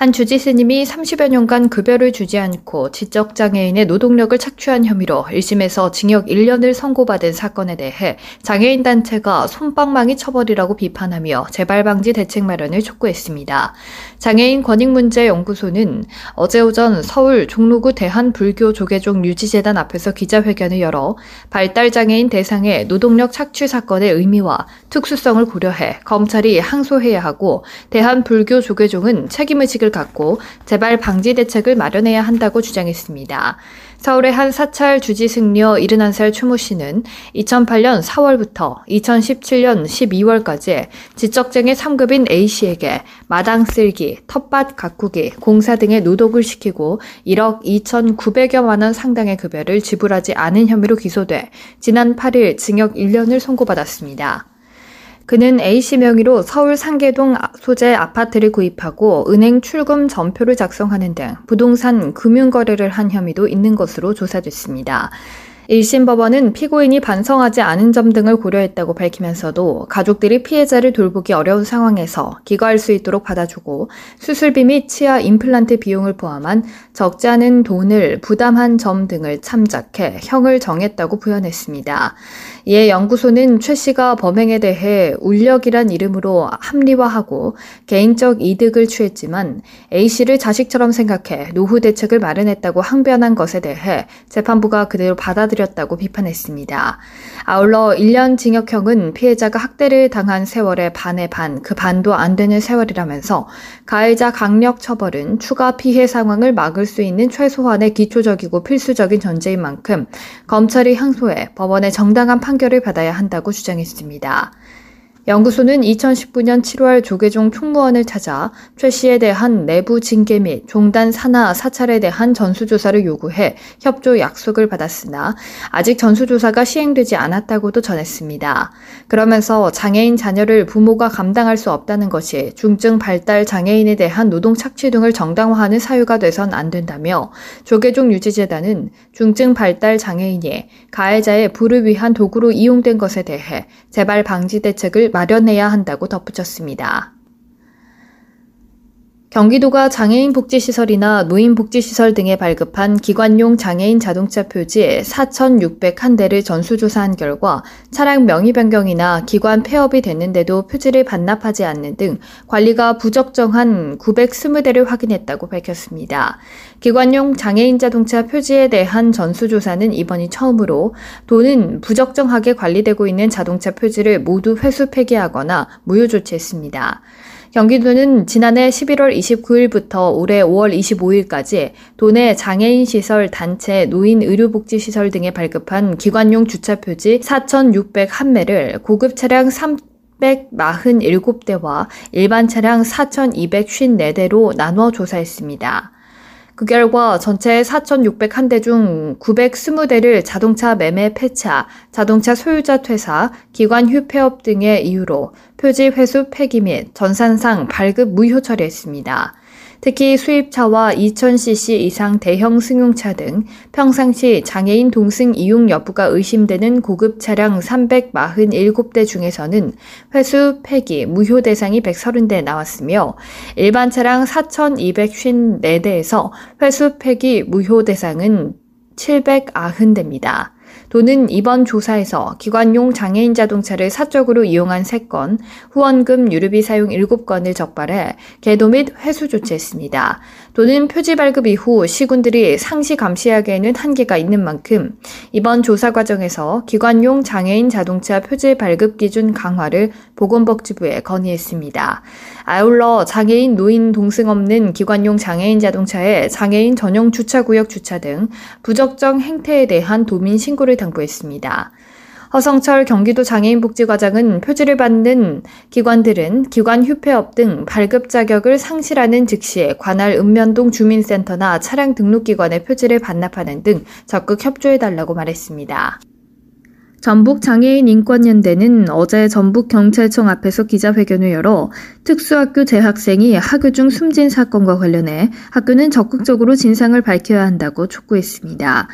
한 주지 스님이 30여 년간 급여를 주지 않고 지적장애인의 노동력을 착취한 혐의로 1심에서 징역 1년을 선고받은 사건에 대해 장애인 단체가 손방망이 처벌이라고 비판하며 재발 방지 대책 마련을 촉구했습니다. 장애인 권익문제연구소는 어제 오전 서울 종로구 대한불교조계종 유지재단 앞에서 기자회견을 열어 발달장애인 대상의 노동력 착취 사건의 의미와 특수성을 고려해 검찰이 항소해야 하고 대한불교조계종은 책임 의식을 갖고 재발 방지 대책을 마련해야 한다고 주장했습니다. 서울의 한 사찰 주지 승려 71살 추모 씨는 2008년 4월부터 2017년 12월까지 지적장애 3급인 A씨에게 마당 쓸기, 텃밭 가꾸기, 공사 등의 노동을 시키고 1억 2,900여만 원 상당의 급여를 지불하지 않은 혐의로 기소돼 지난 8일 징역 1년을 선고받았습니다. 그는 A씨 명의로 서울 상계동 소재 아파트를 구입하고 은행 출금 전표를 작성하는 등 부동산 금융거래를 한 혐의도 있는 것으로 조사됐습니다. 1심 법원은 피고인이 반성하지 않은 점 등을 고려했다고 밝히면서도 가족들이 피해자를 돌보기 어려운 상황에서 기거할 수 있도록 받아주고 수술비 및 치아 임플란트 비용을 포함한 적지 않은 돈을 부담한 점 등을 참작해 형을 정했다고 부연했습니다. 이에 연구소는 최 씨가 범행에 대해 울력이란 이름으로 합리화하고 개인적 이득을 취했지만 A 씨를 자식처럼 생각해 노후 대책을 마련했다고 항변한 것에 대해 재판부가 그대로 받아들였 다고 비판했습니다. 아울러 1년 징역형은 피해자가 학대를 당한 세월의 반의 반, 그 반도 안 되는 세월이라면서 가해자 강력 처벌은 추가 피해 상황을 막을 수 있는 최소한의 기초적이고 필수적인 전제인 만큼 검찰이 항소해 법원의 정당한 판결을 받아야 한다고 주장했습니다. 연구소는 2019년 7월 조계종 총무원을 찾아 최 씨에 대한 내부 징계 및 종단 산하 사찰에 대한 전수조사를 요구해 협조 약속을 받았으나 아직 전수조사가 시행되지 않았다고도 전했습니다. 그러면서 장애인 자녀를 부모가 감당할 수 없다는 것이 중증 발달 장애인에 대한 노동 착취 등을 정당화하는 사유가 돼선 안 된다며 조계종 유지재단은 중증 발달 장애인이 가해자의 부를 위한 도구로 이용된 것에 대해 재발 방지 대책을 마련해야 한다고 덧붙였습니다. 경기도가 장애인 복지시설이나 노인 복지시설 등에 발급한 기관용 장애인 자동차 표지 4,601대를 전수조사한 결과 차량 명의 변경이나 기관 폐업이 됐는데도 표지를 반납하지 않는 등 관리가 부적정한 920대를 확인했다고 밝혔습니다. 기관용 장애인 자동차 표지에 대한 전수조사는 이번이 처음으로 도는 부적정하게 관리되고 있는 자동차 표지를 모두 회수 폐기하거나 무효 조치했습니다. 경기도는 지난해 11월 29일부터 올해 5월 25일까지 도내 장애인 시설, 단체, 노인 의료복지시설 등에 발급한 기관용 주차 표지 4,601매를 고급 차량 347대와 일반 차량 4,254대로 나눠 조사했습니다. 그 결과 전체 4,601대 중 920대를 자동차 매매 폐차, 자동차 소유자 퇴사, 기관 휴폐업 등의 이유로 표지 회수 폐기 및 전산상 발급 무효 처리했습니다. 특히 수입차와 2000cc 이상 대형 승용차 등 평상시 장애인 동승 이용 여부가 의심되는 고급 차량 347대 중에서는 회수 폐기 무효 대상이 130대 나왔으며 일반 차량 4254대에서 회수 폐기 무효 대상은 790대입니다. 도는 이번 조사에서 기관용 장애인 자동차를 사적으로 이용한 3건, 후원금 유류비 사용 7건을 적발해 개도 및 회수 조치했습니다. 도는 표지 발급 이후 시군들이 상시 감시하기에는 한계가 있는 만큼 이번 조사 과정에서 기관용 장애인 자동차 표지 발급 기준 강화를 보건복지부에 건의했습니다. 아울러 장애인 노인 동승 없는 기관용 장애인 자동차에 장애인 전용 주차구역 주차 등 부적정 행태에 대한 도민 신고를 당부했습니다. 허성철 경기도 장애인복지과장은 표지를 받는 기관들은 기관 휴폐업 등 발급 자격을 상실하는 즉시 관할 읍면동 주민센터나 차량 등록기관에 표지를 반납하는 등 적극 협조해달라고 말했습니다. 전북 장애인 인권연대는 어제 전북 경찰청 앞에서 기자회견을 열어 특수학교 재학생이 학교 중 숨진 사건과 관련해 학교는 적극적으로 진상을 밝혀야 한다고 촉구했습니다.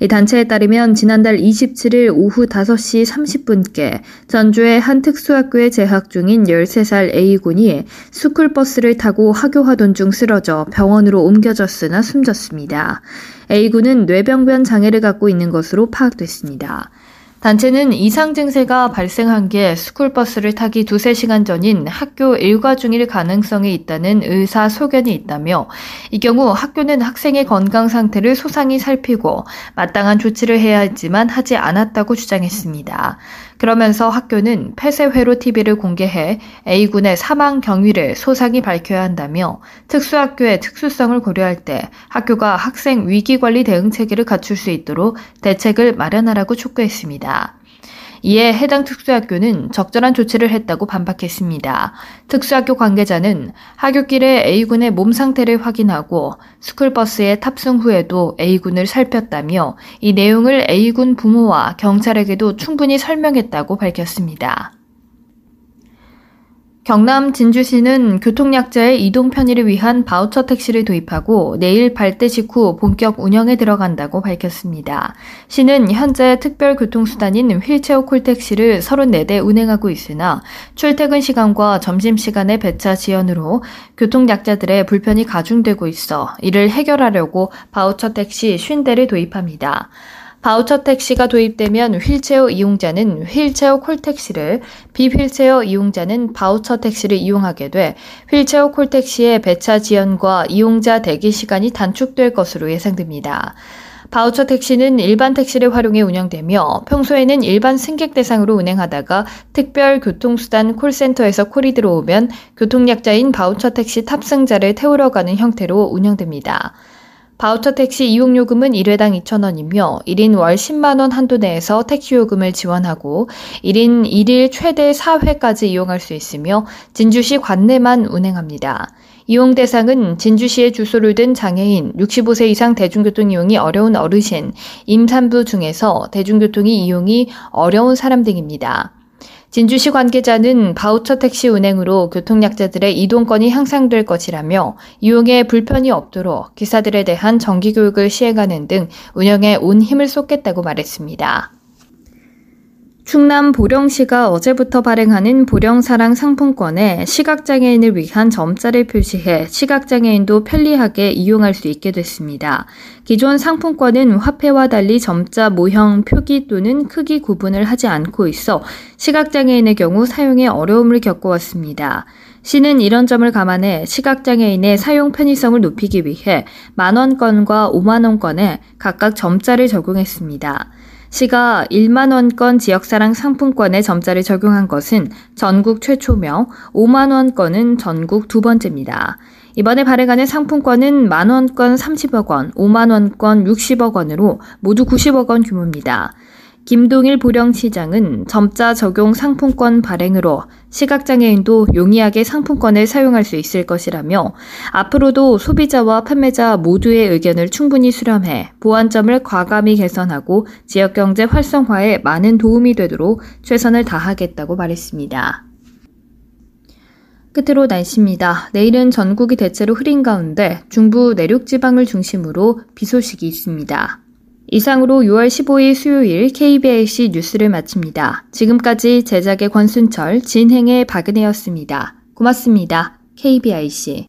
이 단체에 따르면 지난달 27일 오후 5시 30분께 전주의 한 특수학교에 재학 중인 13살 A군이 스쿨버스를 타고 학교 하던 중 쓰러져 병원으로 옮겨졌으나 숨졌습니다. A군은 뇌병변 장애를 갖고 있는 것으로 파악됐습니다. 단체는 이상 증세가 발생한 게 스쿨버스를 타기 두세 시간 전인 학교 일과 중일 가능성이 있다는 의사 소견이 있다며 이 경우 학교는 학생의 건강 상태를 소상히 살피고 마땅한 조치를 해야 했지만 하지 않았다고 주장했습니다. 그러면서 학교는 폐쇄회로 TV를 공개해 A군의 사망 경위를 소상히 밝혀야 한다며 특수학교의 특수성을 고려할 때 학교가 학생 위기관리 대응 체계를 갖출 수 있도록 대책을 마련하라고 촉구했습니다. 이에 해당 특수학교는 적절한 조치를 했다고 반박했습니다. 특수학교 관계자는 하굣길에 A군의 몸 상태를 확인하고 스쿨버스에 탑승 후에도 A군을 살폈다며 이 내용을 A군 부모와 경찰에게도 충분히 설명했다고 밝혔습니다. 경남 진주시는 교통약자의 이동 편의를 위한 바우처 택시를 도입하고 내일 발대 직후 본격 운영에 들어간다고 밝혔습니다. 시는 현재 특별교통수단인 휠체어 콜택시를 34대 운행하고 있으나 출퇴근 시간과 점심시간의 배차 지연으로 교통약자들의 불편이 가중되고 있어 이를 해결하려고 바우처 택시 50대를 도입합니다. 바우처 택시가 도입되면 휠체어 이용자는 휠체어 콜택시를, 비휠체어 이용자는 바우처 택시를 이용하게 돼 휠체어 콜택시의 배차 지연과 이용자 대기 시간이 단축될 것으로 예상됩니다. 바우처 택시는 일반 택시를 활용해 운영되며 평소에는 일반 승객 대상으로 운행하다가 특별 교통수단 콜센터에서 콜이 들어오면 교통약자인 바우처 택시 탑승자를 태우러 가는 형태로 운영됩니다. 바우처 택시 이용 요금은 1회당 2,000원이며 1인 월 10만원 한도 내에서 택시 요금을 지원하고 1인 1일 최대 4회까지 이용할 수 있으며 진주시 관내만 운행합니다. 이용 대상은 진주시에 주소를 둔 장애인, 65세 이상 대중교통 이용이 어려운 어르신, 임산부 중에서 대중교통이 이용이 어려운 사람 등입니다. 진주시 관계자는 바우처 택시 운행으로 교통약자들의 이동권이 향상될 것이라며 이용에 불편이 없도록 기사들에 대한 정기교육을 시행하는 등 운영에 온 힘을 쏟겠다고 말했습니다. 충남 보령시가 어제부터 발행하는 보령사랑 상품권에 시각장애인을 위한 점자를 표시해 시각장애인도 편리하게 이용할 수 있게 됐습니다. 기존 상품권은 화폐와 달리 점자 모형, 표기 또는 크기 구분을 하지 않고 있어 시각장애인의 경우 사용에 어려움을 겪어왔습니다. 시는 이런 점을 감안해 시각장애인의 사용 편의성을 높이기 위해 만원권과 5만원권에 각각 점자를 적용했습니다. 시가 1만원권 지역사랑 상품권에 점자를 적용한 것은 전국 최초며 5만원권은 전국 두 번째입니다. 이번에 발행하는 상품권은 만원권 30억 원, 5만원권 60억 원으로 모두 90억 원 규모입니다. 김동일 보령시장은 점자 적용 상품권 발행으로 시각장애인도 용이하게 상품권을 사용할 수 있을 것이라며 앞으로도 소비자와 판매자 모두의 의견을 충분히 수렴해 보완점을 과감히 개선하고 지역경제 활성화에 많은 도움이 되도록 최선을 다하겠다고 말했습니다. 끝으로 날씨입니다. 내일은 전국이 대체로 흐린 가운데 중부 내륙 지방을 중심으로 비 소식이 있습니다. 이상으로 6월 15일 수요일 KBIC 뉴스를 마칩니다. 지금까지 제작의 권순철, 진행의 박은혜였습니다. 고맙습니다. KBIC.